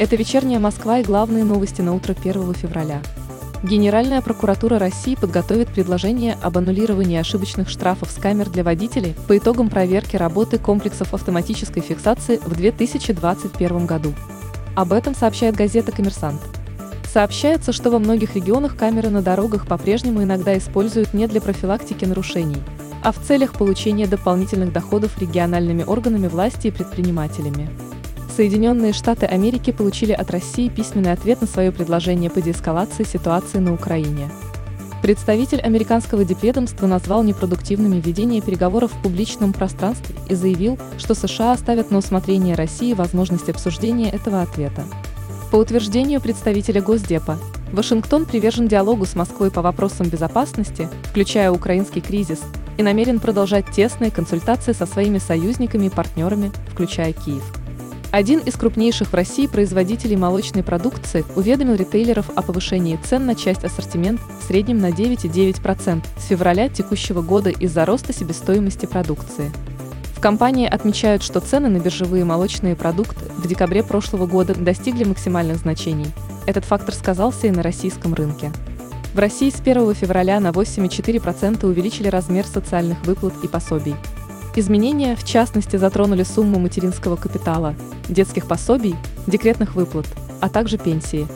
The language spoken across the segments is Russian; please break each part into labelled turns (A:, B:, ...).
A: Это вечерняя Москва и главные новости на утро 1 февраля. Генеральная прокуратура России подготовит предложение об аннулировании ошибочных штрафов с камер для водителей по итогам проверки работы комплексов автоматической фиксации в 2021 году. Об этом сообщает газета «Коммерсант». Сообщается, что во многих регионах камеры на дорогах по-прежнему иногда используют не для профилактики нарушений, а в целях получения дополнительных доходов региональными органами власти и предпринимателями. Соединенные Штаты Америки получили от России письменный ответ на свое предложение по деэскалации ситуации на Украине. Представитель американского дипведомства назвал непродуктивными ведение переговоров в публичном пространстве и заявил, что США оставят на усмотрение России возможность обсуждения этого ответа. По утверждению представителя Госдепа, Вашингтон привержен диалогу с Москвой по вопросам безопасности, включая украинский кризис, и намерен продолжать тесные консультации со своими союзниками и партнерами, включая Киев. Один из крупнейших в России производителей молочной продукции уведомил ритейлеров о повышении цен на часть ассортимент в среднем на 9,9% с февраля текущего года из-за роста себестоимости продукции. В компании отмечают, что цены на биржевые молочные продукты в декабре прошлого года достигли максимальных значений. Этот фактор сказался и на российском рынке. В России с 1 февраля на 8,4% увеличили размер социальных выплат и пособий. Изменения, в частности, затронули сумму материнского капитала, детских пособий, декретных выплат, а также пенсии.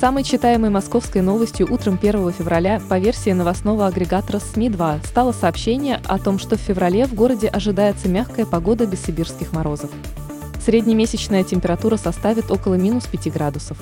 A: Самой читаемой московской новостью утром 1 февраля по версии новостного агрегатора СМИ-2 стало сообщение о том, что в феврале в городе ожидается мягкая погода без сибирских морозов. Среднемесячная температура составит около минус 5 градусов.